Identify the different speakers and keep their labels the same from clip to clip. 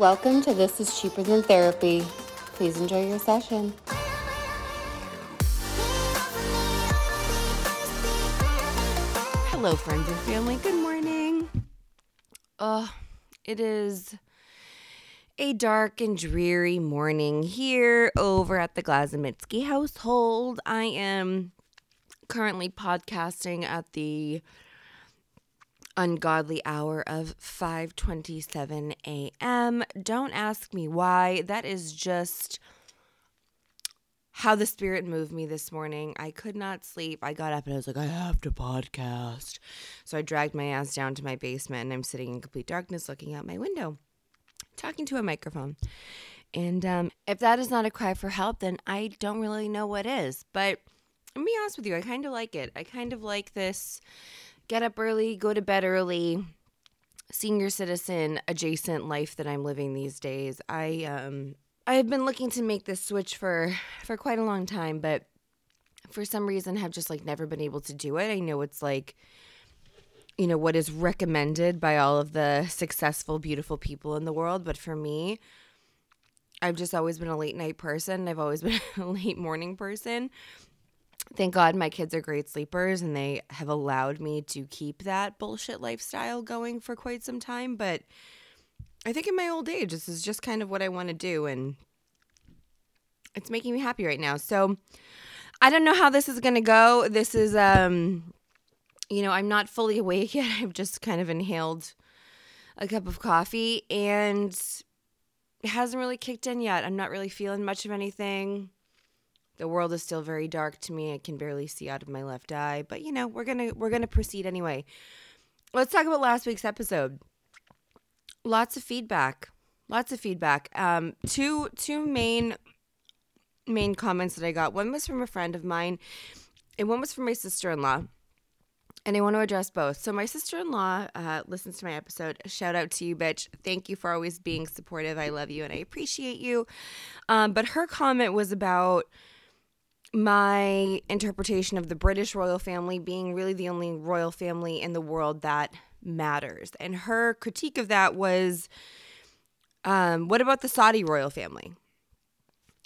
Speaker 1: Welcome to This is Cheaper Than Therapy. Please enjoy your session.
Speaker 2: Hello, friends and family. Good morning. Uh, it is a dark and dreary morning here over at the Glazomitsky household. I am currently podcasting at the ungodly hour of 5:27 a.m. Don't ask me why. That is just how the spirit moved me this morning. I could not sleep. I got up and I was like, I have to podcast. So I dragged my ass down to my basement and I'm sitting in complete darkness looking out my window, talking to a microphone. And um, if that is not a cry for help, then I don't really know what is. But let me be honest with you, I kind of like it. I kind of like this get up early, go to bed early, senior citizen adjacent life that I'm living these days. I um I've been looking to make this switch for for quite a long time, but for some reason have just like never been able to do it. I know it's like you know what is recommended by all of the successful beautiful people in the world, but for me I've just always been a late night person. I've always been a late morning person. Thank God my kids are great sleepers and they have allowed me to keep that bullshit lifestyle going for quite some time, but I think in my old age, this is just kind of what I want to do. And it's making me happy right now. So I don't know how this is going to go. This is, um, you know, I'm not fully awake yet. I've just kind of inhaled a cup of coffee and it hasn't really kicked in yet. I'm not really feeling much of anything. The world is still very dark to me. I can barely see out of my left eye, but you know, we're going to we're going to proceed anyway. Let's talk about last week's episode lots of feedback lots of feedback um two two main main comments that i got one was from a friend of mine and one was from my sister-in-law and I want to address both. So, my sister in law uh, listens to my episode. Shout out to you, bitch. Thank you for always being supportive. I love you and I appreciate you. Um, but her comment was about my interpretation of the British royal family being really the only royal family in the world that matters. And her critique of that was um, what about the Saudi royal family?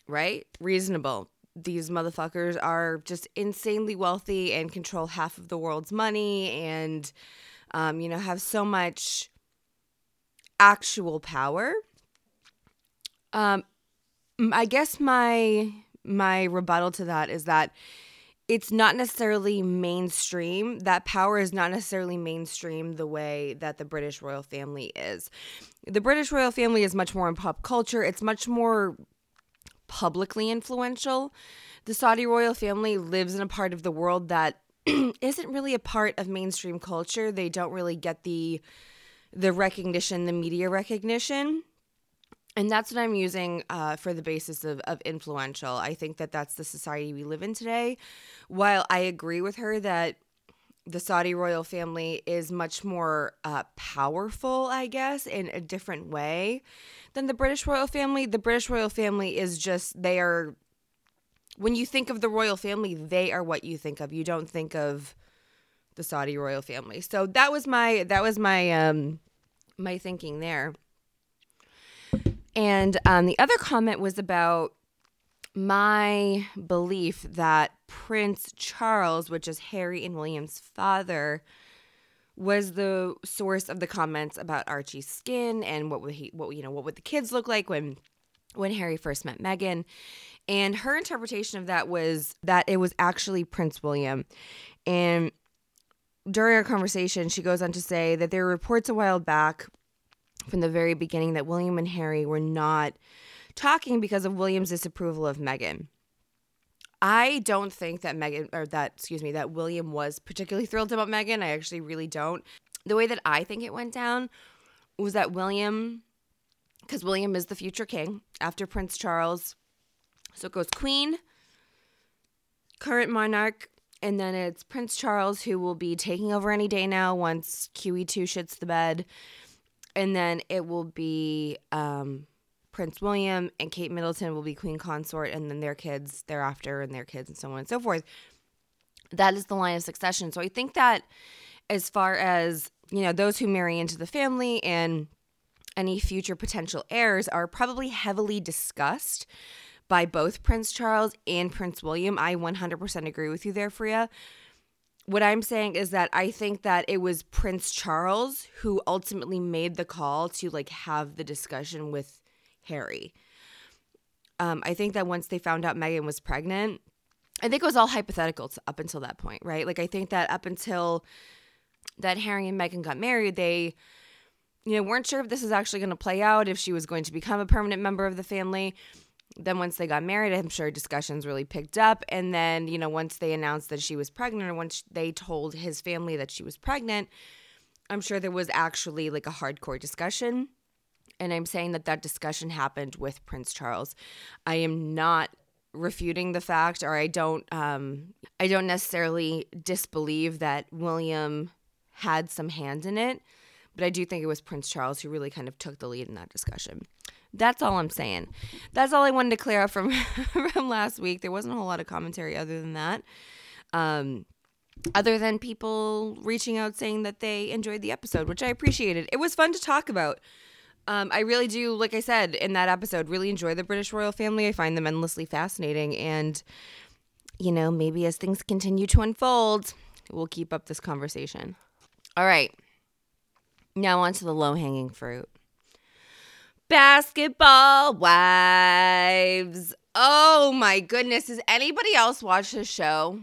Speaker 2: Right? Reasonable. These motherfuckers are just insanely wealthy and control half of the world's money and, um, you know, have so much actual power. Um, I guess my my rebuttal to that is that it's not necessarily mainstream. That power is not necessarily mainstream the way that the British royal family is. The British royal family is much more in pop culture, it's much more publicly influential. The Saudi royal family lives in a part of the world that isn't really a part of mainstream culture. They don't really get the the recognition, the media recognition and that's what I'm using uh, for the basis of, of influential. I think that that's the society we live in today. While I agree with her that the Saudi royal family is much more uh, powerful, I guess, in a different way than the British royal family. The British royal family is just, they are, when you think of the royal family, they are what you think of. You don't think of the Saudi royal family. So that was my, that was my, um, my thinking there. And um, the other comment was about my belief that Prince Charles, which is Harry and William's father, was the source of the comments about Archie's skin and what would he what you know what would the kids look like when when Harry first met Meghan. And her interpretation of that was that it was actually Prince William. And during our conversation, she goes on to say that there were reports a while back from the very beginning that William and Harry were not talking because of William's disapproval of Meghan. I don't think that Meghan or that excuse me that William was particularly thrilled about Meghan. I actually really don't. The way that I think it went down was that William because William is the future king after Prince Charles. So it goes Queen, current monarch, and then it's Prince Charles who will be taking over any day now once QE2 shits the bed and then it will be um, Prince William and Kate Middleton will be queen consort, and then their kids thereafter, and their kids, and so on and so forth. That is the line of succession. So I think that as far as you know, those who marry into the family and any future potential heirs are probably heavily discussed by both Prince Charles and Prince William. I 100% agree with you there, Freya. What I'm saying is that I think that it was Prince Charles who ultimately made the call to like have the discussion with Harry. Um, I think that once they found out Meghan was pregnant, I think it was all hypothetical up until that point, right? Like I think that up until that Harry and Meghan got married, they you know weren't sure if this was actually going to play out, if she was going to become a permanent member of the family. Then once they got married, I'm sure discussions really picked up. And then, you know, once they announced that she was pregnant or once they told his family that she was pregnant, I'm sure there was actually like a hardcore discussion. And I'm saying that that discussion happened with Prince Charles. I am not refuting the fact or I don't um I don't necessarily disbelieve that William had some hand in it, but I do think it was Prince Charles who really kind of took the lead in that discussion. That's all I'm saying. That's all I wanted to clear up from from last week. There wasn't a whole lot of commentary other than that. Um other than people reaching out saying that they enjoyed the episode, which I appreciated. It was fun to talk about. Um, I really do, like I said in that episode, really enjoy the British royal family. I find them endlessly fascinating. And, you know, maybe as things continue to unfold, we'll keep up this conversation. All right. Now, on to the low hanging fruit. Basketball Wives. Oh my goodness. Does anybody else watch this show?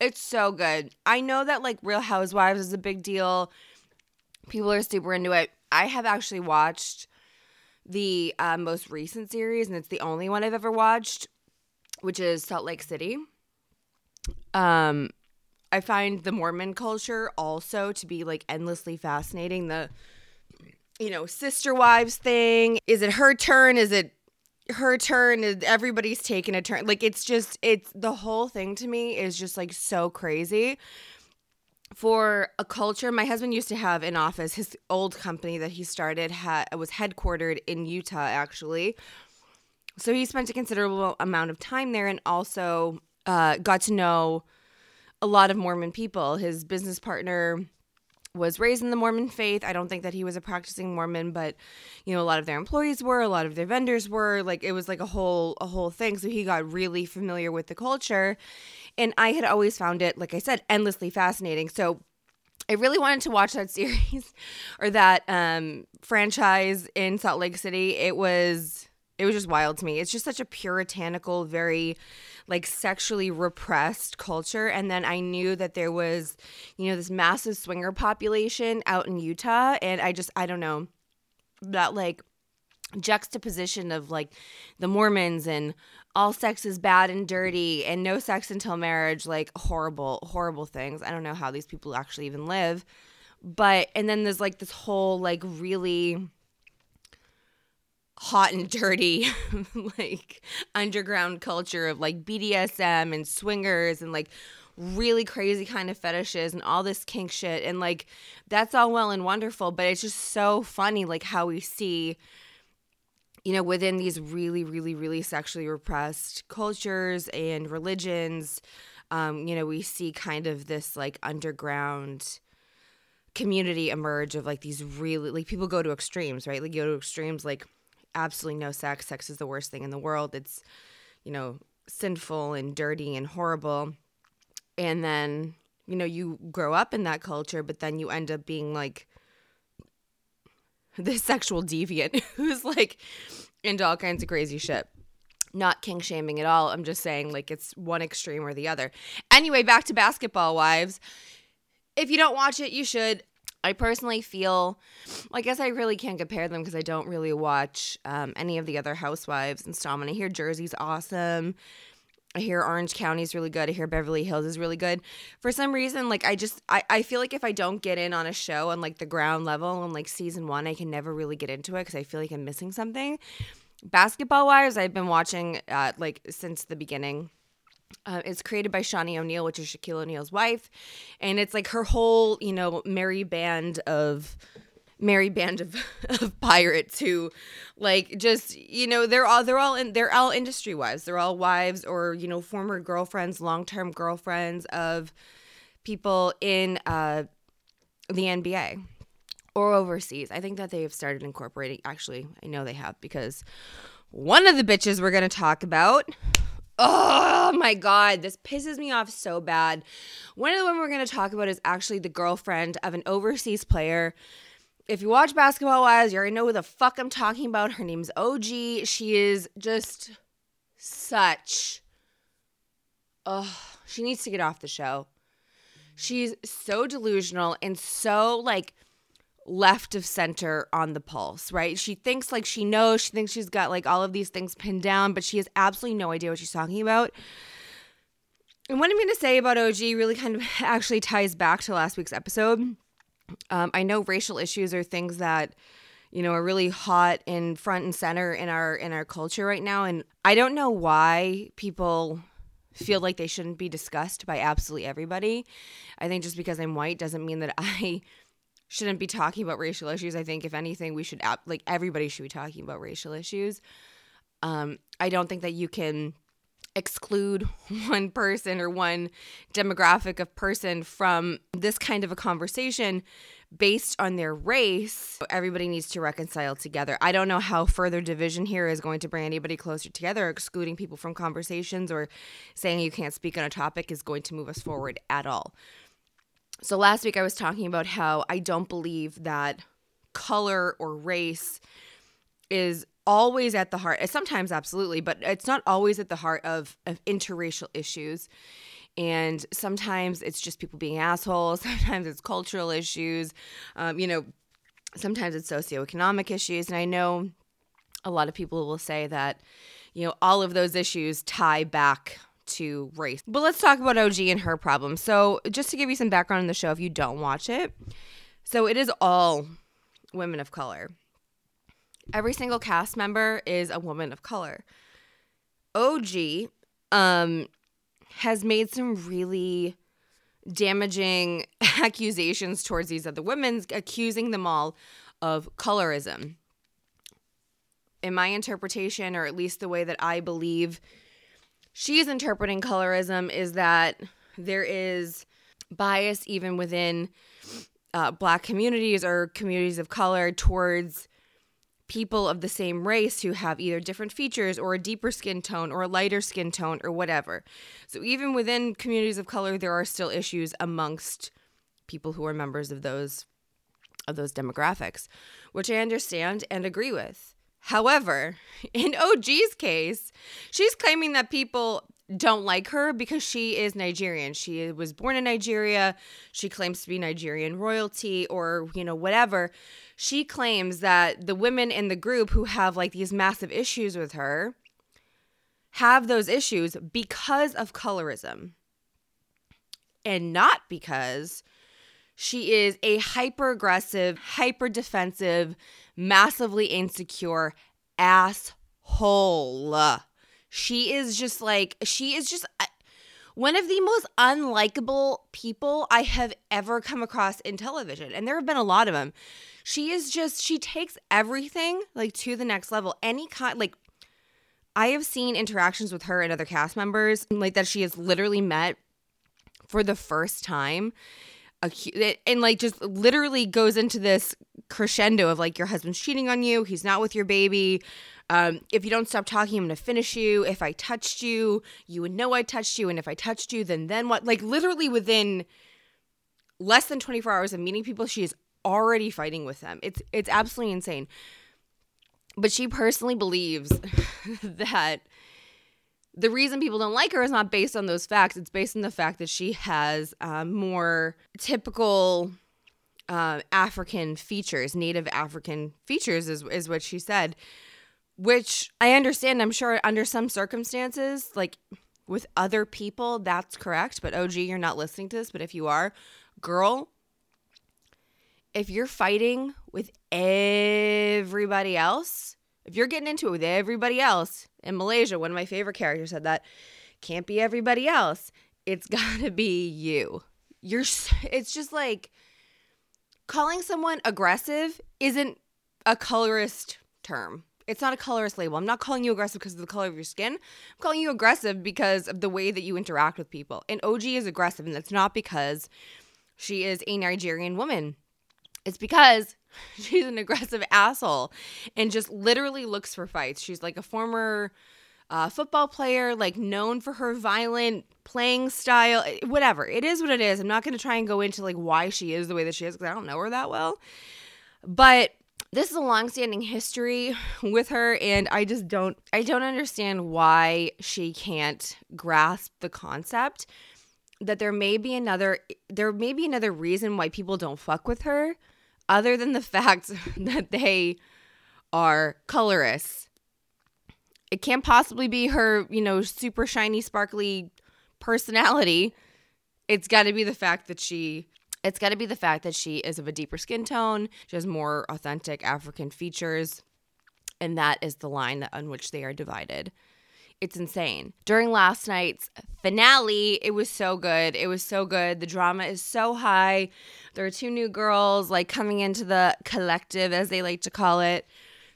Speaker 2: It's so good. I know that like Real Housewives is a big deal. People are super into it. I have actually watched the uh, most recent series, and it's the only one I've ever watched, which is Salt Lake City. Um, I find the Mormon culture also to be like endlessly fascinating. The, you know, sister wives thing. Is it her turn? Is it her turn? Everybody's taking a turn? Like it's just it's the whole thing to me is just like so crazy for a culture my husband used to have an office his old company that he started had was headquartered in utah actually so he spent a considerable amount of time there and also uh, got to know a lot of mormon people his business partner was raised in the mormon faith i don't think that he was a practicing mormon but you know a lot of their employees were a lot of their vendors were like it was like a whole a whole thing so he got really familiar with the culture and I had always found it, like I said, endlessly fascinating. So I really wanted to watch that series or that um, franchise in Salt Lake City. It was it was just wild to me. It's just such a puritanical, very like sexually repressed culture. And then I knew that there was, you know, this massive swinger population out in Utah. And I just, I don't know, that like juxtaposition of like the Mormons and all sex is bad and dirty and no sex until marriage like horrible horrible things i don't know how these people actually even live but and then there's like this whole like really hot and dirty like underground culture of like BDSM and swingers and like really crazy kind of fetishes and all this kink shit and like that's all well and wonderful but it's just so funny like how we see you know, within these really, really, really sexually repressed cultures and religions, um, you know, we see kind of this like underground community emerge of like these really like people go to extremes, right? Like you go to extremes like absolutely no sex. Sex is the worst thing in the world. It's, you know, sinful and dirty and horrible. And then, you know, you grow up in that culture, but then you end up being like this sexual deviant who's like into all kinds of crazy shit. Not kink shaming at all. I'm just saying, like, it's one extreme or the other. Anyway, back to basketball wives. If you don't watch it, you should. I personally feel, well, I guess I really can't compare them because I don't really watch um, any of the other housewives and stuff. And I hear Jersey's awesome. I hear Orange County is really good. I hear Beverly Hills is really good. For some reason, like I just I, I feel like if I don't get in on a show on like the ground level on like season one, I can never really get into it because I feel like I'm missing something. Basketball Wives, I've been watching uh, like since the beginning. Uh, it's created by Shaunie O'Neal, which is Shaquille O'Neal's wife, and it's like her whole you know merry band of merry band of, of pirates who like just you know they're all they're all in they're all industry wives they're all wives or you know former girlfriends long-term girlfriends of people in uh the NBA or overseas. I think that they have started incorporating. Actually, I know they have because one of the bitches we're going to talk about. Oh my God, this pisses me off so bad. One of the women we're going to talk about is actually the girlfriend of an overseas player. If you watch Basketball Wives, you already know who the fuck I'm talking about. Her name's OG. She is just such. Oh, she needs to get off the show. She's so delusional and so like left of center on the pulse, right? She thinks like she knows, she thinks she's got like all of these things pinned down, but she has absolutely no idea what she's talking about. And what I'm going to say about OG really kind of actually ties back to last week's episode. Um, I know racial issues are things that you know are really hot and front and center in our in our culture right now, and I don't know why people feel like they shouldn't be discussed by absolutely everybody. I think just because I'm white doesn't mean that I shouldn't be talking about racial issues. I think if anything, we should like everybody should be talking about racial issues. Um, I don't think that you can exclude one person or one demographic of person from this kind of a conversation based on their race. Everybody needs to reconcile together. I don't know how further division here is going to bring anybody closer together. Excluding people from conversations or saying you can't speak on a topic is going to move us forward at all. So last week I was talking about how I don't believe that color or race is always at the heart. Sometimes absolutely, but it's not always at the heart of, of interracial issues. And sometimes it's just people being assholes. Sometimes it's cultural issues. Um, you know, sometimes it's socioeconomic issues. And I know a lot of people will say that, you know, all of those issues tie back to race. But let's talk about OG and her problem. So, just to give you some background on the show if you don't watch it. So, it is all women of color. Every single cast member is a woman of color. OG um has made some really damaging accusations towards these other women, accusing them all of colorism. In my interpretation, or at least the way that I believe she's interpreting colorism is that there is bias even within uh, black communities or communities of color towards people of the same race who have either different features or a deeper skin tone or a lighter skin tone or whatever. So even within communities of color there are still issues amongst people who are members of those of those demographics, which I understand and agree with. However, in OG's case, she's claiming that people don't like her because she is Nigerian. She was born in Nigeria. She claims to be Nigerian royalty or, you know, whatever. She claims that the women in the group who have like these massive issues with her have those issues because of colorism and not because she is a hyper aggressive, hyper defensive, massively insecure asshole. She is just like, she is just one of the most unlikable people I have ever come across in television. And there have been a lot of them. She is just, she takes everything like to the next level. Any kind, like, I have seen interactions with her and other cast members, like that she has literally met for the first time and like just literally goes into this crescendo of like your husband's cheating on you he's not with your baby um, if you don't stop talking i'm gonna finish you if i touched you you would know i touched you and if i touched you then then what? Like literally within less than 24 hours of meeting people she is already fighting with them. It's it's absolutely insane. But she personally believes that the reason people don't like her is not based on those facts. It's based on the fact that she has uh, more typical uh, African features, native African features, is, is what she said, which I understand. I'm sure under some circumstances, like with other people, that's correct. But OG, you're not listening to this. But if you are, girl, if you're fighting with everybody else, if you're getting into it with everybody else in Malaysia, one of my favorite characters said that can't be everybody else. It's got to be you. You're it's just like calling someone aggressive isn't a colorist term. It's not a colorist label. I'm not calling you aggressive because of the color of your skin. I'm calling you aggressive because of the way that you interact with people. And OG is aggressive, and that's not because she is a Nigerian woman. It's because she's an aggressive asshole and just literally looks for fights. She's like a former uh, football player, like known for her violent playing style, eh, whatever. It is what it is. I'm not going to try and go into like why she is the way that she is because I don't know her that well. But this is a long-standing history with her and I just don't I don't understand why she can't grasp the concept that there may be another there may be another reason why people don't fuck with her other than the fact that they are colorists. It can't possibly be her, you know, super shiny sparkly personality. It's got to be the fact that she it's got to be the fact that she is of a deeper skin tone, she has more authentic African features, and that is the line on which they are divided. It's insane. During last night's finale, it was so good. It was so good. The drama is so high. There are two new girls like coming into the collective, as they like to call it,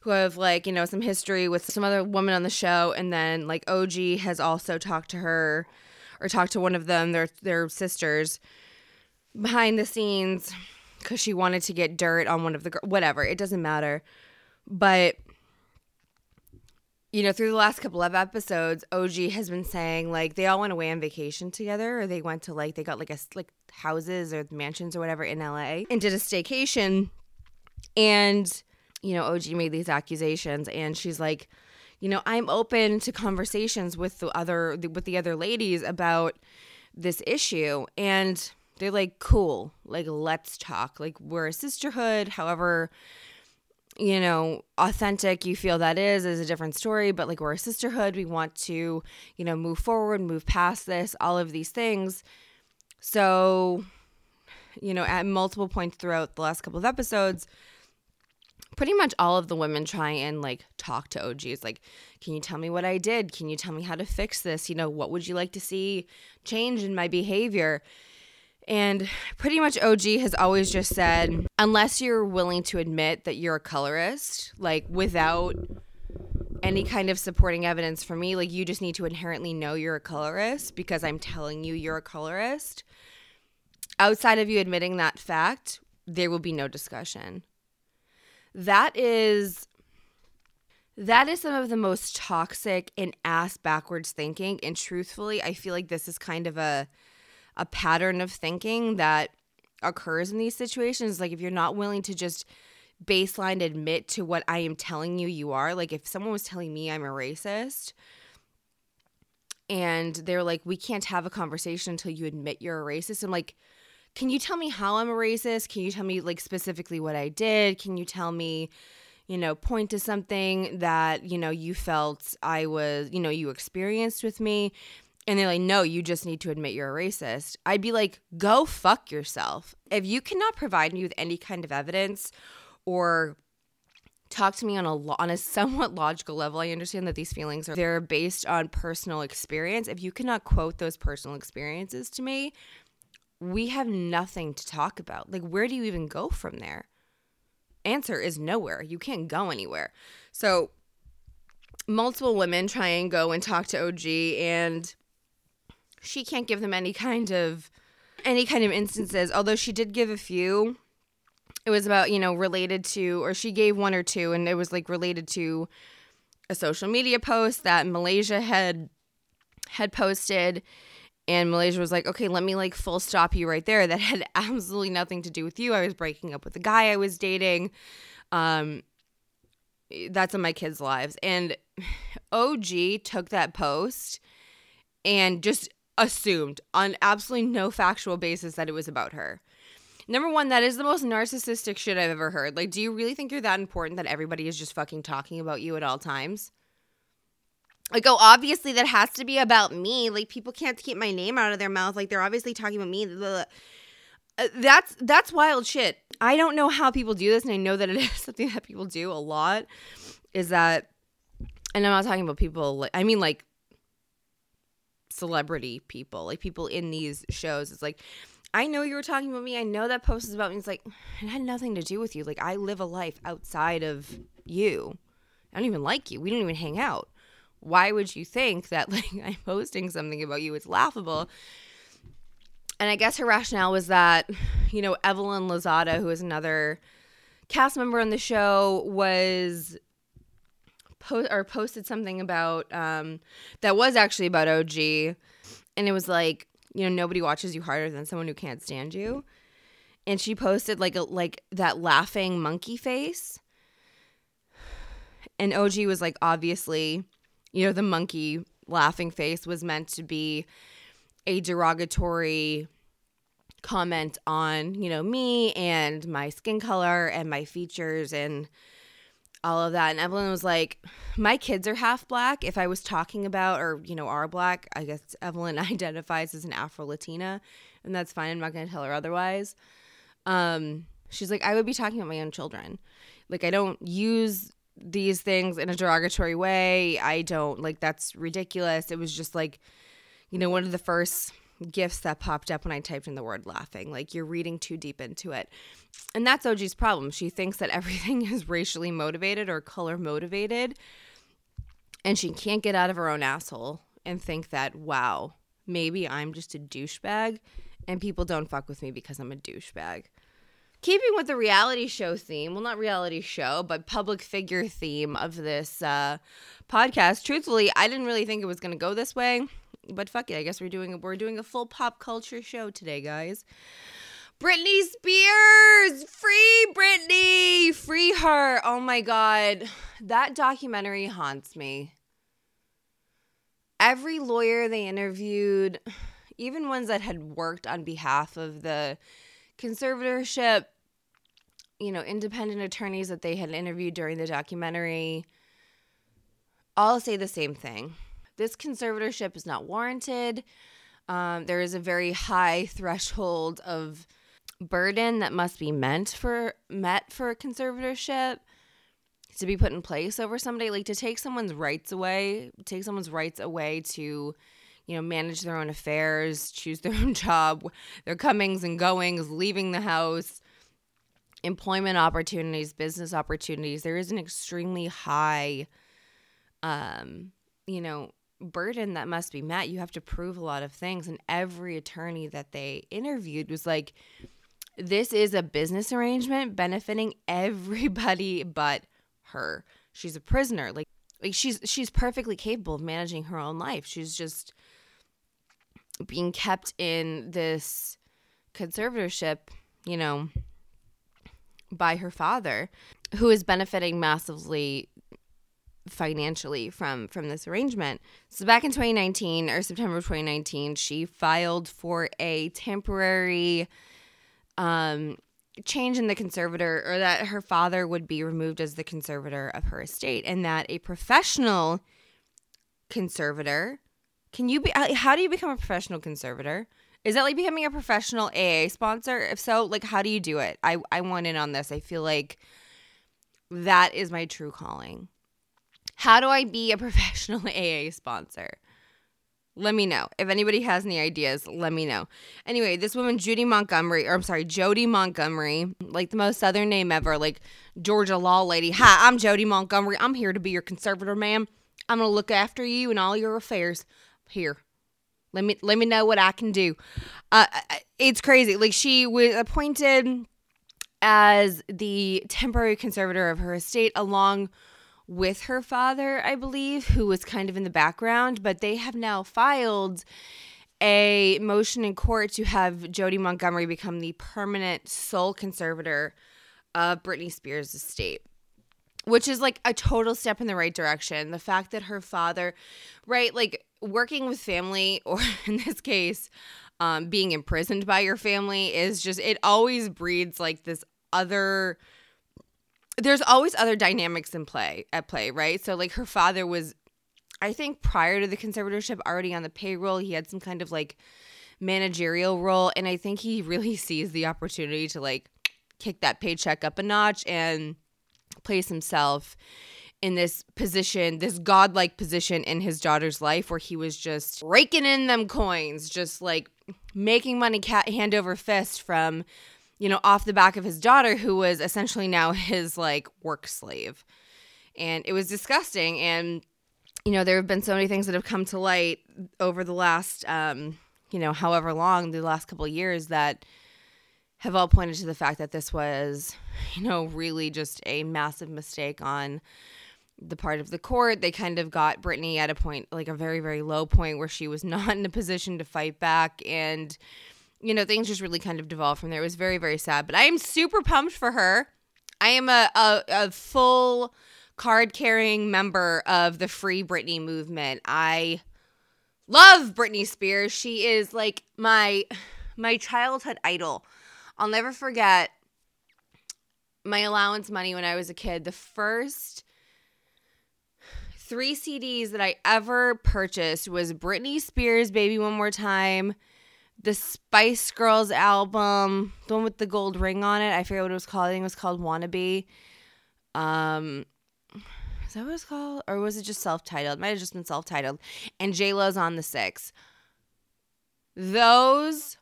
Speaker 2: who have like, you know, some history with some other woman on the show. And then like OG has also talked to her or talked to one of them, their their sisters behind the scenes because she wanted to get dirt on one of the girls. Whatever, it doesn't matter. But you know, through the last couple of episodes, OG has been saying like they all went away on vacation together, or they went to like they got like a like houses or mansions or whatever in LA and did a staycation. And you know, OG made these accusations, and she's like, you know, I'm open to conversations with the other with the other ladies about this issue, and they're like, cool, like let's talk. Like we're a sisterhood, however you know, authentic you feel that is is a different story, but like we're a sisterhood, we want to, you know, move forward, move past this, all of these things. So, you know, at multiple points throughout the last couple of episodes, pretty much all of the women try and like talk to OGs like, can you tell me what I did? Can you tell me how to fix this? You know, what would you like to see change in my behavior? And pretty much OG has always just said, unless you're willing to admit that you're a colorist, like without any kind of supporting evidence for me, like you just need to inherently know you're a colorist because I'm telling you you're a colorist. Outside of you admitting that fact, there will be no discussion. That is that is some of the most toxic and ass backwards thinking and truthfully, I feel like this is kind of a a pattern of thinking that occurs in these situations. Like if you're not willing to just baseline admit to what I am telling you you are, like if someone was telling me I'm a racist and they're like, we can't have a conversation until you admit you're a racist. I'm like, can you tell me how I'm a racist? Can you tell me like specifically what I did? Can you tell me, you know, point to something that, you know, you felt I was, you know, you experienced with me? And they're like, no, you just need to admit you're a racist, I'd be like, go fuck yourself. If you cannot provide me with any kind of evidence or talk to me on a on a somewhat logical level, I understand that these feelings are they're based on personal experience. If you cannot quote those personal experiences to me, we have nothing to talk about. Like, where do you even go from there? Answer is nowhere. You can't go anywhere. So, multiple women try and go and talk to OG and she can't give them any kind of any kind of instances. Although she did give a few it was about you know related to or she gave one or two and it was like related to a social media post that malaysia had had posted. And malaysia was like okay let me like full stop you right there. That had absolutely nothing to do with you. I was breaking up with the guy i was dating. Um that's on my kids lives. And og took that post and just assumed on absolutely no factual basis that it was about her. Number one, that is the most narcissistic shit I've ever heard. Like, do you really think you're that important that everybody is just fucking talking about you at all times? Like, oh, obviously that has to be about me. Like, people can't keep my name out of their mouth. Like, they're obviously talking about me. Uh, that's that's wild shit. I don't know how people do this, and I know that it is something that people do a lot. Is that, and I'm not talking about people. I mean, like celebrity people, like people in these shows. It's like, I know you were talking about me. I know that post is about me. It's like, it had nothing to do with you. Like, I live a life outside of you. I don't even like you. We don't even hang out. Why would you think that, like, I'm posting something about you? It's laughable. And I guess her rationale was that, you know, Evelyn Lozada, who is another cast member on the show was po- or posted something about um, that was actually about OG, and it was like you know nobody watches you harder than someone who can't stand you, and she posted like a like that laughing monkey face, and OG was like obviously, you know the monkey laughing face was meant to be a derogatory comment on you know me and my skin color and my features and all of that. And evelyn was like my kids are half black. If i was talking about or you know are black i guess evelyn identifies as an afro latina and that's fine. I'm not going to tell her otherwise. Um she's like i would be talking about my own children. Like i don't use these things in a derogatory way. I don't like that's ridiculous. It was just like you know one of the first gifts that popped up when I typed in the word laughing. Like you're reading too deep into it. And that's OG's problem. She thinks that everything is racially motivated or color motivated. And she can't get out of her own asshole and think that, wow, maybe I'm just a douchebag and people don't fuck with me because I'm a douchebag. Keeping with the reality show theme, well, not reality show, but public figure theme of this uh, podcast, truthfully, I didn't really think it was going to go this way but fuck it. I guess we're doing a, we're doing a full pop culture show today, guys. Britney Spears, free Britney, free her. Oh my god, that documentary haunts me. Every lawyer they interviewed, even ones that had worked on behalf of the conservatorship, you know, independent attorneys that they had interviewed during the documentary, all say the same thing this conservatorship is not warranted. Um, there is a very high threshold of burden that must be meant for met for a conservatorship to be put in place over somebody like to take someone's rights away take someone's rights away to you know manage their own affairs choose their own job their comings and goings leaving the house employment opportunities business opportunities there is an extremely high um you know burden that must be met. You have to prove a lot of things. And every attorney that they interviewed was like, this is a business arrangement benefiting everybody but her. She's a prisoner. Like like she's she's perfectly capable of managing her own life. She's just being kept in this conservatorship, you know, by her father, who is benefiting massively financially from from this arrangement. So back in 2019 or September 2019, she filed for a temporary um change in the conservator or that her father would be removed as the conservator of her estate and that a professional conservator can you be how do you become a professional conservator? Is that like becoming a professional AA sponsor? If so, like how do you do it? I I want in on this. I feel like that is my true calling. How do I be a professional AA sponsor? Let me know. If anybody has any ideas, let me know. Anyway, this woman, Judy Montgomery, or I'm sorry, Jody Montgomery, like the most southern name ever, like Georgia law lady. Hi, I'm Jody Montgomery. I'm here to be your conservator, ma'am. I'm gonna look after you and all your affairs. Here, let me let me know what I can do. Uh, it's crazy. Like she was appointed as the temporary conservator of her estate, along with her father, I believe, who was kind of in the background, but they have now filed a motion in court to have Jody Montgomery become the permanent sole conservator of Britney Spears' estate. Which is like a total step in the right direction. The fact that her father, right, like working with family, or in this case, um, being imprisoned by your family, is just, it always breeds like this other there's always other dynamics in play at play, right? So like her father was I think prior to the conservatorship already on the payroll, he had some kind of like managerial role and I think he really sees the opportunity to like kick that paycheck up a notch and place himself in this position, this godlike position in his daughter's life where he was just raking in them coins, just like making money cat hand over fist from you know, off the back of his daughter, who was essentially now his like work slave. And it was disgusting. And, you know, there have been so many things that have come to light over the last, um, you know, however long, the last couple of years that have all pointed to the fact that this was, you know, really just a massive mistake on the part of the court. They kind of got Britney at a point, like a very, very low point where she was not in a position to fight back. And, you know, things just really kind of devolved from there. It was very, very sad. But I am super pumped for her. I am a, a, a full card carrying member of the Free Britney movement. I love Britney Spears. She is like my my childhood idol. I'll never forget my allowance money when I was a kid. The first three CDs that I ever purchased was Britney Spears Baby One More Time, the Spice Girls album, the one with the gold ring on it. I forget what it was called. I think it was called Wannabe. Um is that what it's called? Or was it just self-titled? Might have just been self-titled. And J Lo's on the six. Those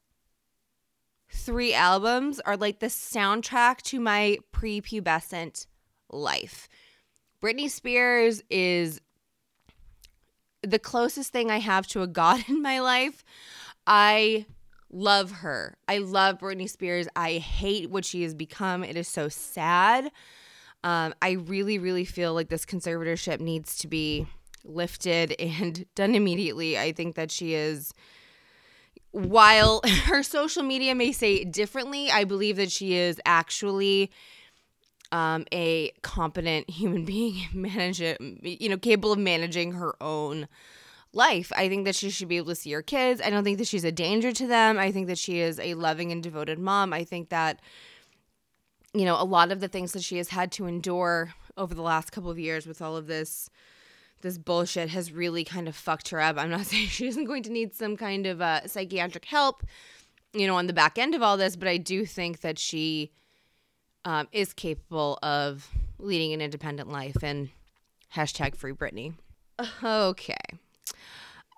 Speaker 2: three albums are like the soundtrack to my prepubescent life. Britney Spears is the closest thing I have to a god in my life. I love her. I love Britney Spears. I hate what she has become. It is so sad. Um, I really, really feel like this conservatorship needs to be lifted and done immediately. I think that she is while her social media may say differently, I believe that she is actually um, a competent human being, manage it, you know, capable of managing her own life. I think that she should be able to see her kids. I don't think that she's a danger to them. I think that she is a loving and devoted mom. I think that, you know, a lot of the things that she has had to endure over the last couple of years with all of this this bullshit has really kind of fucked her up. I'm not saying she isn't going to need some kind of uh, psychiatric help, you know, on the back end of all this, but I do think that she um, is capable of leading an independent life and hashtag free Britney. Okay.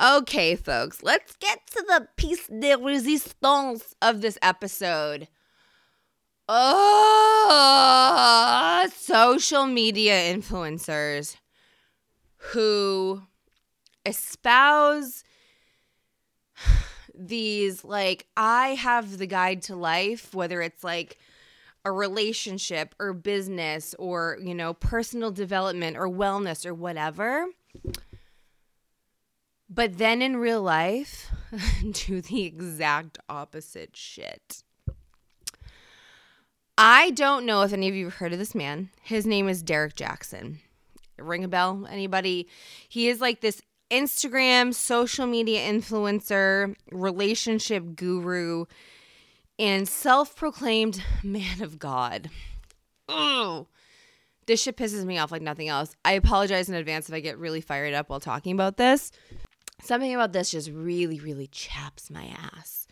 Speaker 2: Okay, folks, let's get to the piece de resistance of this episode. Oh, social media influencers who espouse these like I have the guide to life, whether it's like a relationship or business or, you know, personal development or wellness or whatever. But then in real life, do the exact opposite shit. I don't know if any of you have heard of this man. His name is Derrick Jaxn ring a bell? Anybody? He is like this Instagram social media influencer, relationship guru, and self proclaimed man of God. Oh, this shit pisses me off like nothing else. I apologize in advance if I get really fired up while talking about this. Something about this just really, really chaps my ass.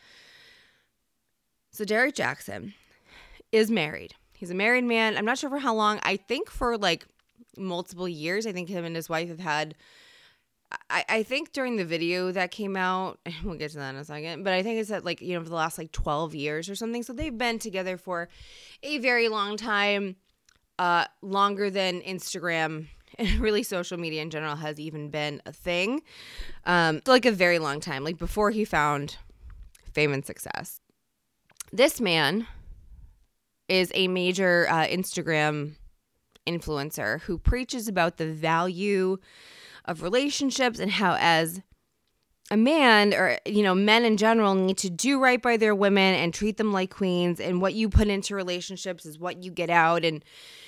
Speaker 2: So, Derrick Jaxn is married. He's a married man. I'm not sure for how long. I think for like multiple years. I think him and his wife have had. I, I think during the video that came out, we'll get to that in a second, but I think it's that like, you know, for the last like 12 years or something. So they've been together for a very long time, uh, longer than Instagram and really social media in general has even been a thing. Um, like a very long time, like before he found fame and success. This man is a major uh, Instagram influencer who preaches about the value of relationships and how as a man or you know men in general need to do right by their women and treat them like queens and what you put into relationships is what you get out and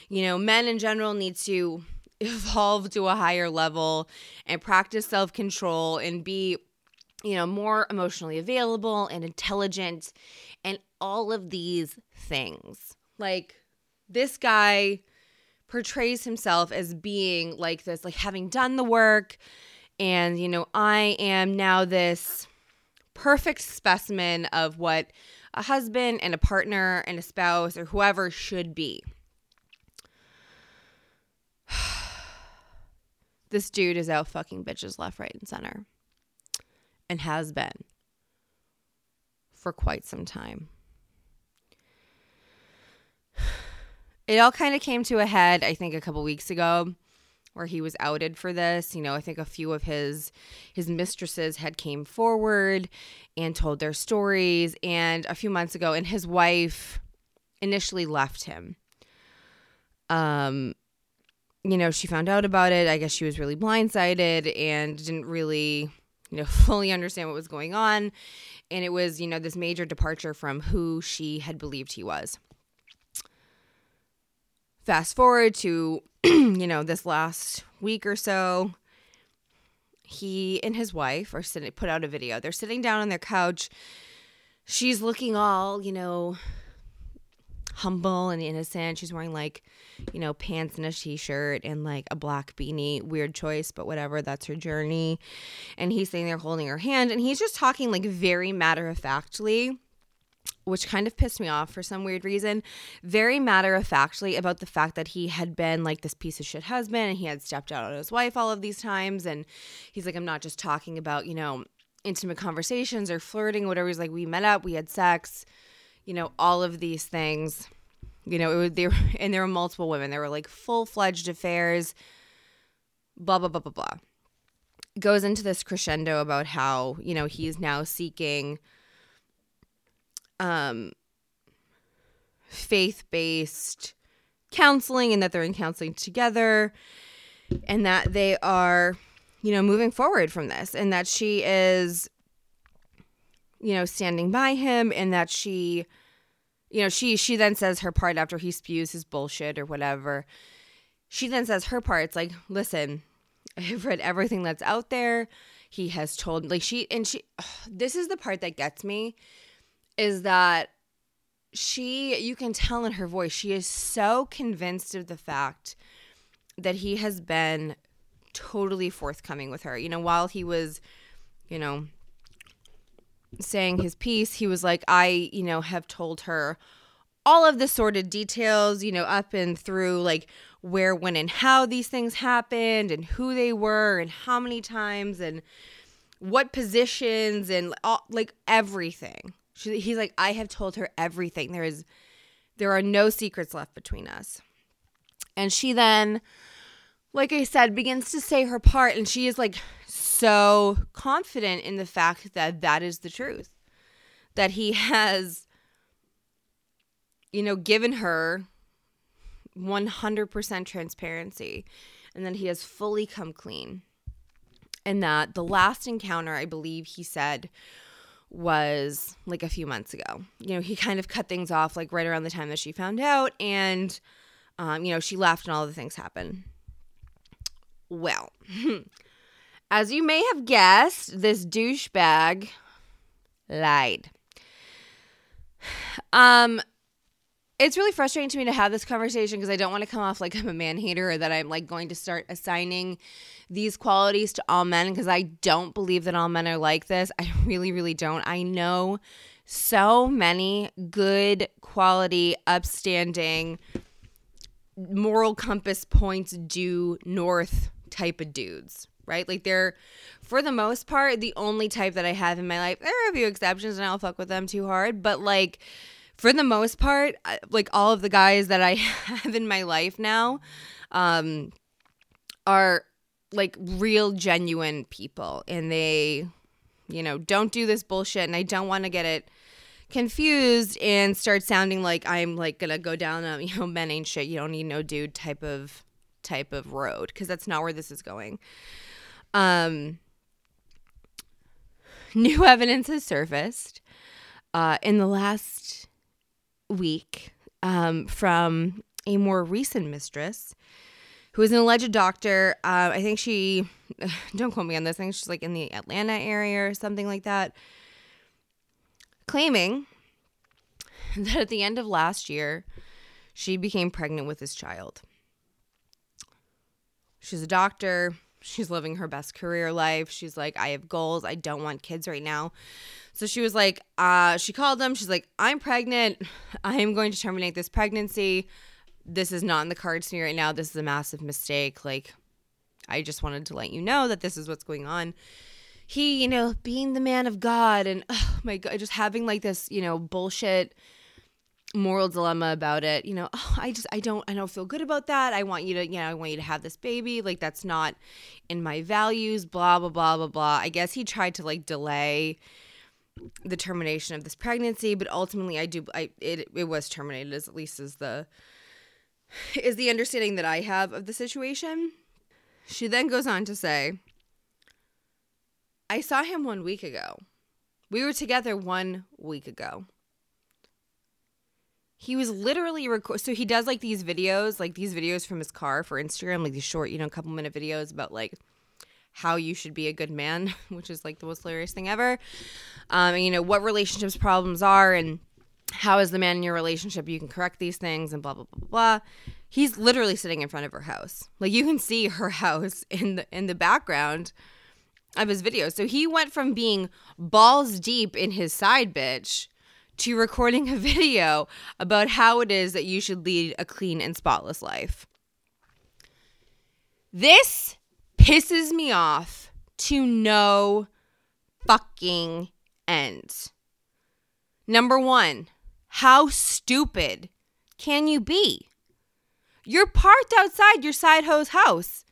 Speaker 2: you know men in general need to evolve to a higher level and practice self-control and be you know more emotionally available and intelligent and all of these things like this guy portrays himself as being like this, like having done the work. And, you know, I am now this perfect specimen of what a husband and a partner and a spouse or whoever should be. this dude is out fucking bitches left, right, and center. And has been for quite some time. it all kind of came to a head, I think, a couple weeks ago, where he was outed for this. You know, I think a few of his his mistresses had came forward and told their stories and a few months ago and his wife initially left him. Um you know, she found out about it. I guess she was really blindsided and didn't really, you know, fully understand what was going on. And it was, you know, this major departure from who she had believed he was. Fast forward to, you know, this last week or so, he and his wife are sitting, put out a video. They're sitting down on their couch. She's looking all, you know, humble and innocent. She's wearing like, you know, pants and a t-shirt and like a black beanie. Weird choice, but whatever. That's her journey. And he's sitting there holding her hand, and he's just talking like very matter of factly. Which kind of pissed me off for some weird reason. Very matter of factly about the fact that he had been like this piece of shit husband and he had stepped out on his wife all of these times. And he's like, I'm not just talking about, you know, intimate conversations or flirting, whatever. He's like, we met up, we had sex, you know, all of these things. You know, it was there, and there were multiple women. There were like full fledged affairs. Blah blah blah blah blah. Goes into this crescendo about how you know he's now seeking, um, faith based counseling, and that they're in counseling together, and that they are, you know, moving forward from this, and that she is, you know, standing by him, and that she you know, she she then says her part after he spews his bullshit or whatever. She then says her part. It's like, listen, I've read everything that's out there. He has told like she and she. Ugh, this is the part that gets me, is that she you can tell in her voice she is so convinced of the fact that he has been totally forthcoming with her. You know, while he was, you know, saying his piece, he was like, I, you know, have told her all of the sordid details, you know, up and through like where, when, and how these things happened and who they were and how many times and what positions and all, like everything. She, he's like, I have told her everything. There is, there are no secrets left between us. And she then, like I said, begins to say her part, and she is like so confident in the fact that that is the truth. That he has, you know, given her 100% transparency and that he has fully come clean. And that the last encounter, I believe he said, was like a few months ago. You know, he kind of cut things off like right around the time that she found out, and, um, you know, she left and all the things happened. Well, As you may have guessed, this douchebag lied. Um, it's really frustrating to me to have this conversation because I don't want to come off like I'm a man hater or that I'm like going to start assigning these qualities to all men because I don't believe that all men are like this. I really, really don't. I know so many good quality, upstanding, moral compass points due north type of dudes right? Like they're, for the most part, the only type that I have in my life. There are a few exceptions, and I'll fuck with them too hard, but like for the most part, like all of the guys that I have in my life now, um, are like real genuine people, and they, you know, don't do this bullshit, and I don't want to get it confused and start sounding like I'm like gonna go down a you know men ain't shit you don't need no dude type of type of road because that's not where this is going. Um, new evidence has surfaced uh, in the last week um, from a more recent mistress who is an alleged doctor. Uh, I think she, don't quote me on this, I think she's like in the Atlanta area or something like that, claiming that at the end of last year, she became pregnant with his child. She's a doctor. She's living her best career life. She's like, I have goals. I don't want kids right now. So she was like, uh, she called them. She's like, I'm pregnant. I am going to terminate this pregnancy. This is not in the cards for me right now. This is a massive mistake. Like, I just wanted to let you know that this is what's going on. He, you know, being the man of God and oh my God, just having like this, you know, bullshit moral dilemma about it. You know, oh, I just I don't I don't feel good about that. I want you to, you know, I want you to have this baby. Like that's not in my values, blah blah blah blah blah. I guess he tried to like delay the termination of this pregnancy, but ultimately I do I it it was terminated as at least as the is the understanding that I have of the situation. She then goes on to say, I saw him one week ago. We were together one week ago. He was literally record. So he does like these videos, like these videos from his car for Instagram, like these short, you know, couple minute videos about like how you should be a good man, which is like the most hilarious thing ever. Um, and, you know what relationships problems are, and how is the man in your relationship you can correct these things, and blah blah blah blah. He's literally sitting in front of her house, like you can see her house in the in the background of his video. So he went from being balls deep in his side bitch to recording a video about how it is that you should lead a clean and spotless life. This pisses me off to no fucking end. Number one, how stupid can you be? You're parked outside your side hoe's house.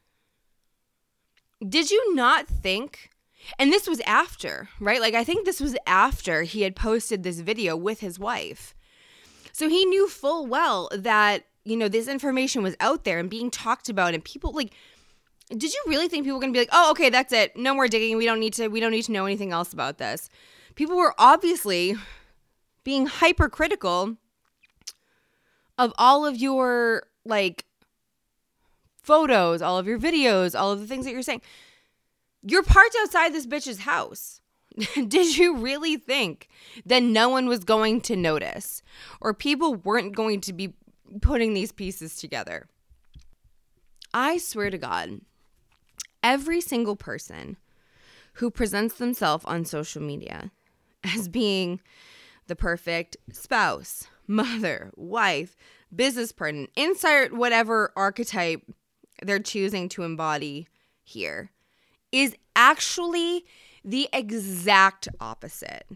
Speaker 2: Did you not think? And this was after, right? Like, I think this was after he had posted this video with his wife. So he knew full well that, you know, this information was out there and being talked about, and people like, did you really think people were gonna be like, oh, okay, that's it. No more digging. We don't need to, we don't need to know anything else about this. People were obviously being hypercritical of all of your like photos, all of your videos, all of the things that you're saying. You're parked outside this bitch's house. Did you really think that no one was going to notice or people weren't going to be putting these pieces together? I swear to God, every single person who presents themselves on social media as being the perfect spouse, mother, wife, business partner, insert whatever archetype they're choosing to embody here is actually the exact opposite.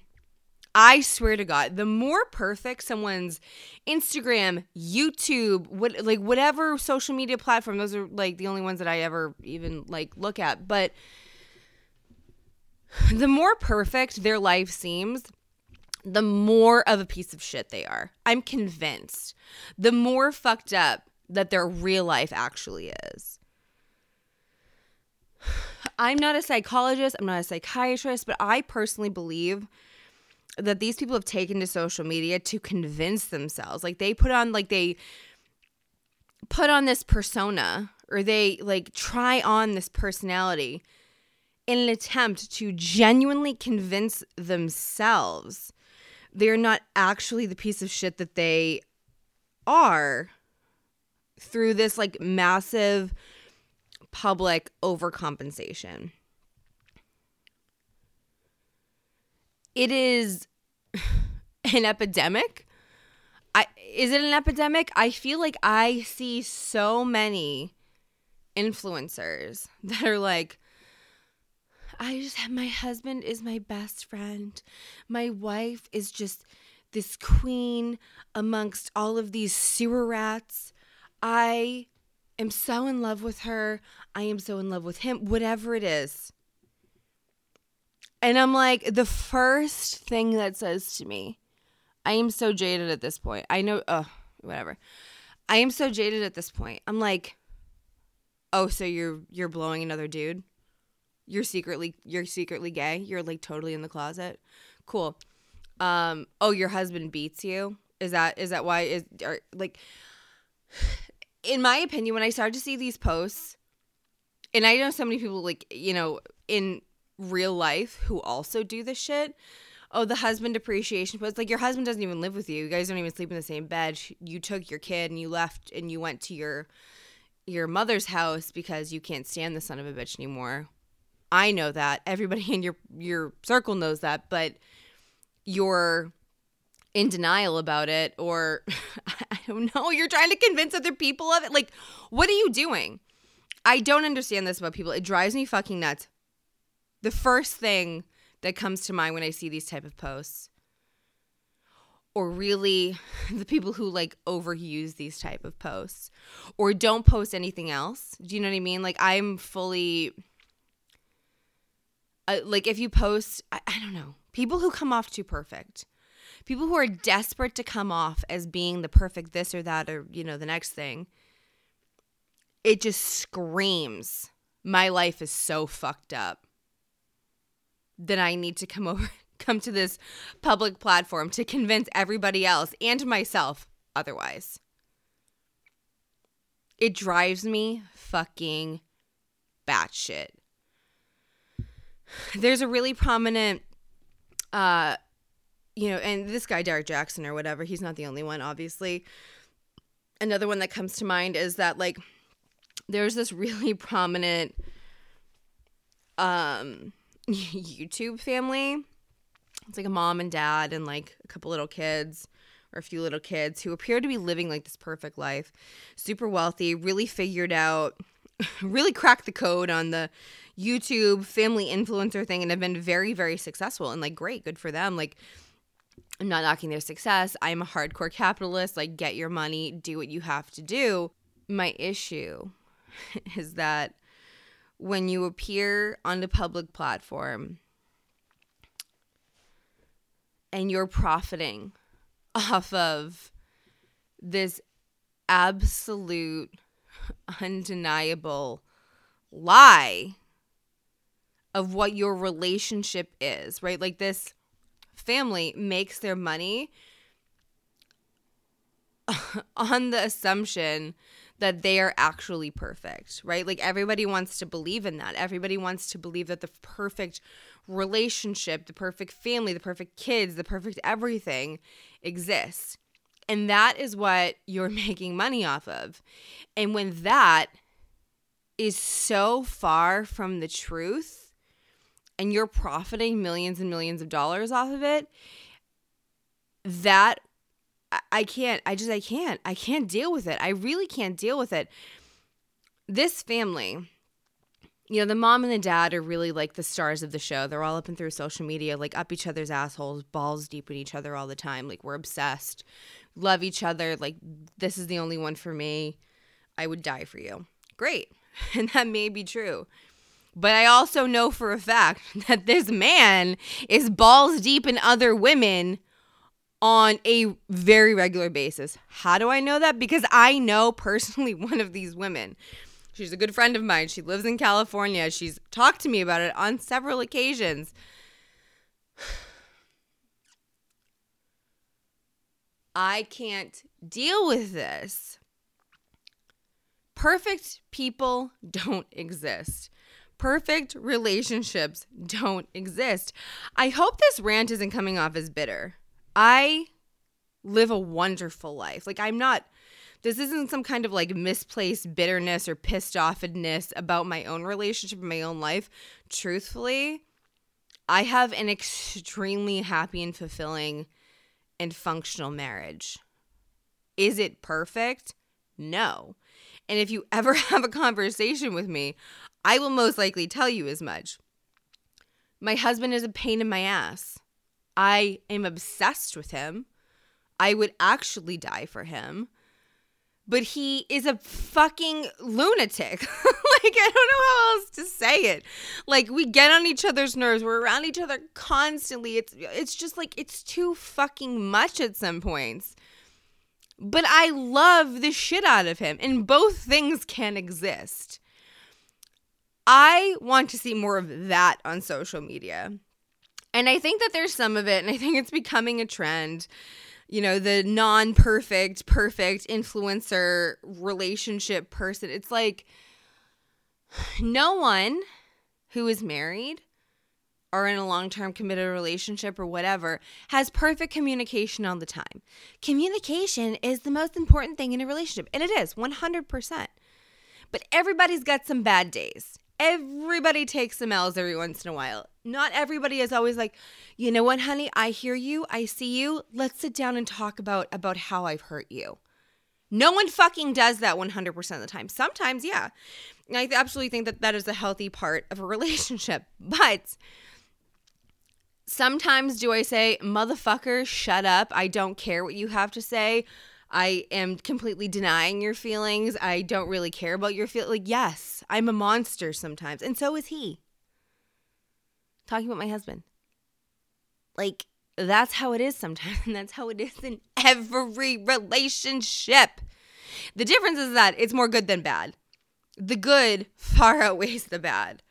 Speaker 2: I swear to God, the more perfect someone's Instagram, YouTube, what like whatever social media platform, those are like the only ones that I ever even like look at. But the more perfect their life seems, the more of a piece of shit they are. I'm convinced. The more fucked up that their real life actually is. I'm not a psychologist, I'm not a psychiatrist, but I personally believe that these people have taken to social media to convince themselves. Like they put on like they put on this persona or they like try on this personality in an attempt to genuinely convince themselves they're not actually the piece of shit that they are through this like massive public overcompensation. It is an epidemic. I is it an epidemic? I feel like I see so many influencers that are like I just have my husband is my best friend. My wife is just this queen amongst all of these sewer rats. I am so in love with her. I am so in love with him, whatever it is. And I'm like, the first thing that says to me, I am so jaded at this point. I know, oh, whatever. I am so jaded at this point. I'm like, oh, so you're you're blowing another dude? You're secretly you're secretly gay? You're like totally in the closet? Cool. Um, oh, your husband beats you? Is that is that why is are, like in my opinion, when I started to see these posts, and I know so many people like, you know, in real life who also do this shit. Oh, the husband appreciation post. Like your husband doesn't even live with you. You guys don't even sleep in the same bed. You took your kid and you left and you went to your your mother's house because you can't stand the son of a bitch anymore. I know that. Everybody in your your circle knows that, but you're in denial about it or I don't know, you're trying to convince other people of it. Like, what are you doing? I don't understand this about people. It drives me fucking nuts. The first thing that comes to mind when I see these type of posts. or really the people who like overuse these type of posts or don't post anything else. Do you know what I mean? Like I'm fully uh, like if you post I, I don't know, people who come off too perfect. People who are desperate to come off as being the perfect this or that or you know the next thing. It just screams my life is so fucked up that I need to come over come to this public platform to convince everybody else and myself otherwise. It drives me fucking batshit. There's a really prominent, uh, you know, and this guy, Derrick Jaxn or whatever, he's not the only one, obviously. Another one that comes to mind is that, like, there's this really prominent um, YouTube family it's like a mom and dad and like a couple little kids or a few little kids who appear to be living like this perfect life, super wealthy, really figured out, really cracked the code on the YouTube family influencer thing and have been very, very successful and like great, good for them. Like, I'm not knocking their success. I'm a hardcore capitalist. Like, get your money, do what you have to do. My issue is that when you appear on the public platform and you're profiting off of this absolute undeniable lie of what your relationship is, right? Like this family makes their money on the assumption that they are actually perfect, right? Like everybody wants to believe in that. Everybody wants to believe that the perfect relationship, the perfect family, the perfect kids, the perfect everything exists. And that is what you're making money off of. And when that is so far from the truth and you're profiting millions and millions of dollars off of it, that I can't, I just, I can't, I can't deal with it. I really can't deal with it. This family, you know, the mom and the dad are really like the stars of the show. They're all up and through social media, like up each other's assholes, balls deep in each other all the time. Like we're obsessed, love each other. Like this is the only one for me. I would die for you. Great. And that may be true. But I also know for a fact that this man is balls deep in other women on a very regular basis. How do I know that? Because I know personally one of these women. She's a good friend of mine. She lives in California. She's talked to me about it on several occasions. I can't deal with this. Perfect people don't exist. Perfect relationships don't exist. I hope this rant isn't coming off as bitter. I live a wonderful life. Like, I'm not this isn't some kind of like misplaced bitterness or pissed offness about my own relationship my own life. Truthfully, I have an extremely happy and fulfilling and functional marriage. Is it perfect? No. And if you ever have a conversation with me, I will most likely tell you as much. My husband is a pain in my ass. I am obsessed with him. I would actually die for him but he is a fucking lunatic. like I don't know how else to say it. Like we get on each other's nerves. We're around each other constantly. It's it's just like it's too fucking much at some points. But I love the shit out of him, and both things can exist. I want to see more of that on social media. And I think that there's some of it, and I think it's becoming a trend you know, the non perfect, perfect influencer relationship person. It's like no one who is married or in a long term committed relationship or whatever has perfect communication all the time. Communication is the most important thing in a relationship, and it is 100%. But everybody's got some bad days everybody takes some L's every once in a while. Not everybody is always like, you know what, honey, I hear you, I see you. Let's sit down and talk about about how I've hurt you. No one fucking does that 100% of the time. Sometimes, yeah. I absolutely think that that is a healthy part of a relationship. But Sometimes do I say, motherfucker, shut up. I don't care what you have to say. I am completely denying your feelings. I don't really care about your feel. Like, yes, I'm a monster sometimes. And so is he. Talking about my husband. Like, that's how it is sometimes. And that's how it is in every relationship. The difference is that it's more good than bad. The good far outweighs the bad.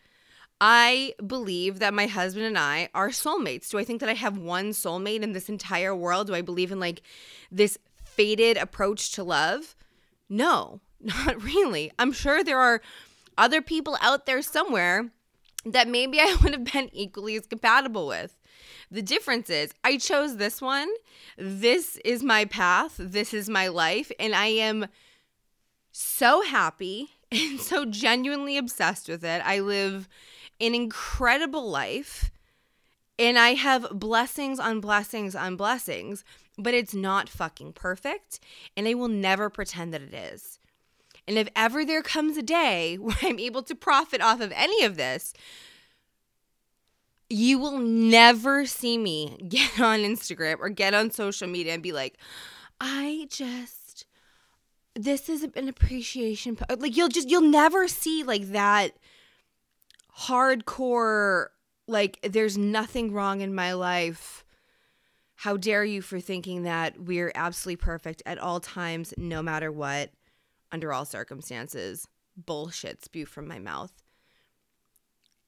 Speaker 2: I believe that my husband and I are soulmates. Do I think that I have one soulmate in this entire world? Do I believe in like this fated approach to love? No, not really. I'm sure there are other people out there somewhere that maybe I would have been equally as compatible with. The difference is I chose this one. This is my path. This is my life. And I am so happy and so genuinely obsessed with it. I live an incredible life and I have blessings on blessings on blessings, but it's not fucking perfect. And I will never pretend that it is. And if ever there comes a day where I'm able to profit off of any of this, you will never see me get on Instagram or get on social media and be like, I just, this is an appreciation. po-" Like, you'll just, you'll never see like that hardcore, like, there's nothing wrong in my life. How dare you for thinking that we're absolutely perfect at all times, no matter what, under all circumstances? Bullshit spew from my mouth.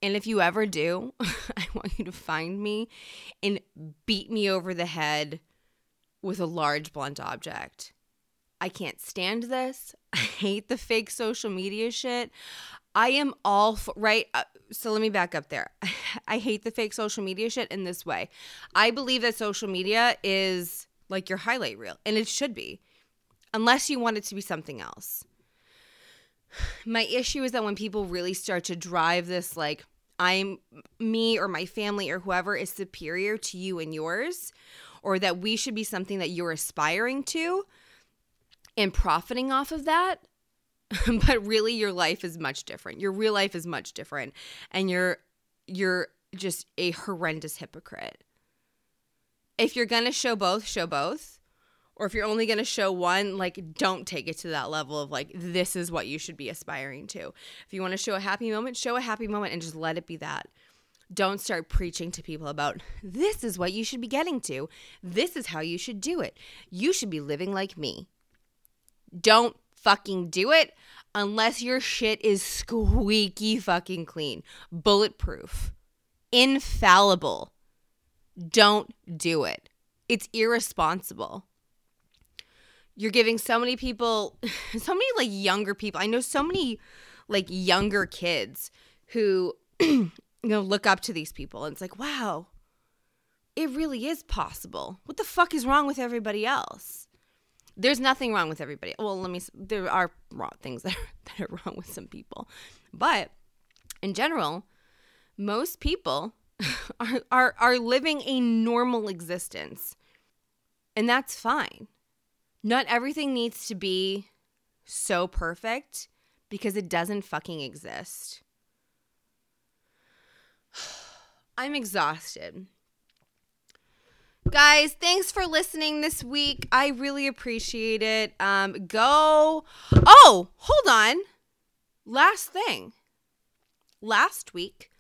Speaker 2: And if you ever do, I want you to find me and beat me over the head with a large blunt object. I can't stand this. I hate the fake social media shit. I am all for, right. Uh, so let me back up there. I hate the fake social media shit in this way. I believe that social media is like your highlight reel, and it should be, unless you want it to be something else. My issue is that when people really start to drive this, like, I'm me or my family or whoever is superior to you and yours, or that we should be something that you're aspiring to and profiting off of that. but really your life is much different. Your real life is much different and you're you're just a horrendous hypocrite. If you're going to show both, show both. Or if you're only going to show one, like don't take it to that level of like this is what you should be aspiring to. If you want to show a happy moment, show a happy moment and just let it be that. Don't start preaching to people about this is what you should be getting to. This is how you should do it. You should be living like me. Don't fucking do it unless your shit is squeaky fucking clean, bulletproof, infallible. Don't do it. It's irresponsible. You're giving so many people, so many like younger people. I know so many like younger kids who, you know, look up to these people and it's like, wow, it really is possible. What the fuck is wrong with everybody else? There's nothing wrong with everybody. Well, let me. There are wrong things that are, that are wrong with some people, but in general, most people are are are living a normal existence, and that's fine. Not everything needs to be so perfect because it doesn't fucking exist. I'm exhausted. Guys, thanks for listening this week. I really appreciate it. Um, go. Oh, hold on. Last thing. Last week,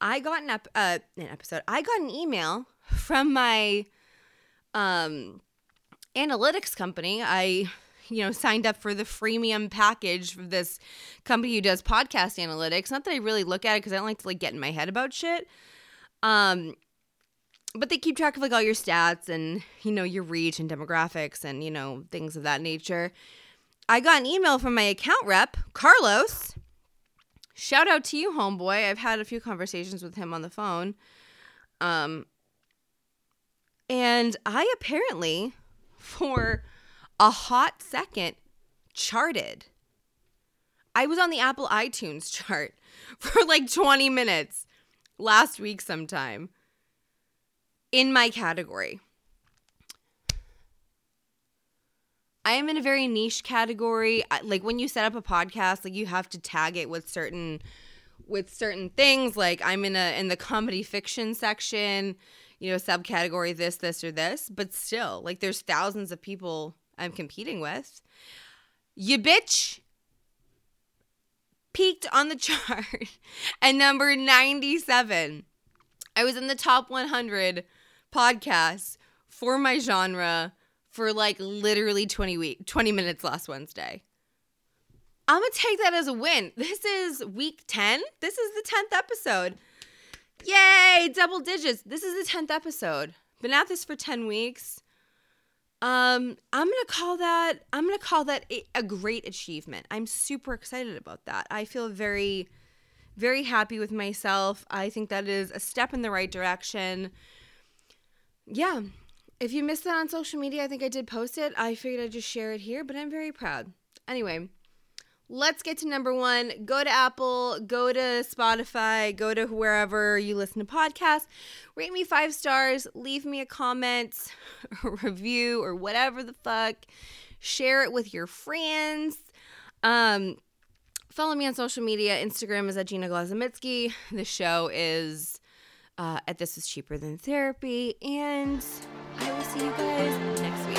Speaker 2: I got an, ep- uh, an episode. I got an email from my um, analytics company. I, you know, signed up for the freemium package for this company who does podcast analytics. Not that I really look at it because I don't like to like get in my head about shit. Um, but they keep track of like all your stats and you know your reach and demographics and you know things of that nature. I got an email from my account rep carlos. Shout out to you homeboy. I've had a few conversations with him on the phone. Um and i apparently for a hot second charted. I was on the apple itunes chart for like 20 minutes last week sometime in my category. I am in a very niche category. Like when you set up a podcast, like you have to tag it with certain with certain things. Like I'm in a in the comedy fiction section. you know, subcategory this, this, or this, but still, like there's thousands of people I'm competing with. You bitch peaked on the chart at number 97. I was in the top 100 podcasts for my genre for like literally 20 week 20 minutes last Wednesday. I'm going to take that as a win. This is week 10. This is the 10th episode. Yay, double digits. This is the 10th episode. Been at this for 10 weeks. Um, I'm going to call that I'm going to call that a, a great achievement. I'm super excited about that. I feel very very happy with myself. I think that is a step in the right direction. Yeah. If you missed that on social media, I think I did post it. I figured I'd just share it here, but I'm very proud. Anyway, let's get to number one. Go to Apple, go to Spotify, go to wherever you listen to podcasts. Rate me five stars, leave me a comment, a review, or whatever the fuck. Share it with your friends. Um, follow me on social media. Instagram is at Gina Glazomitsky. The show is uh, at This Is Cheaper Than Therapy. And I will see you guys next week.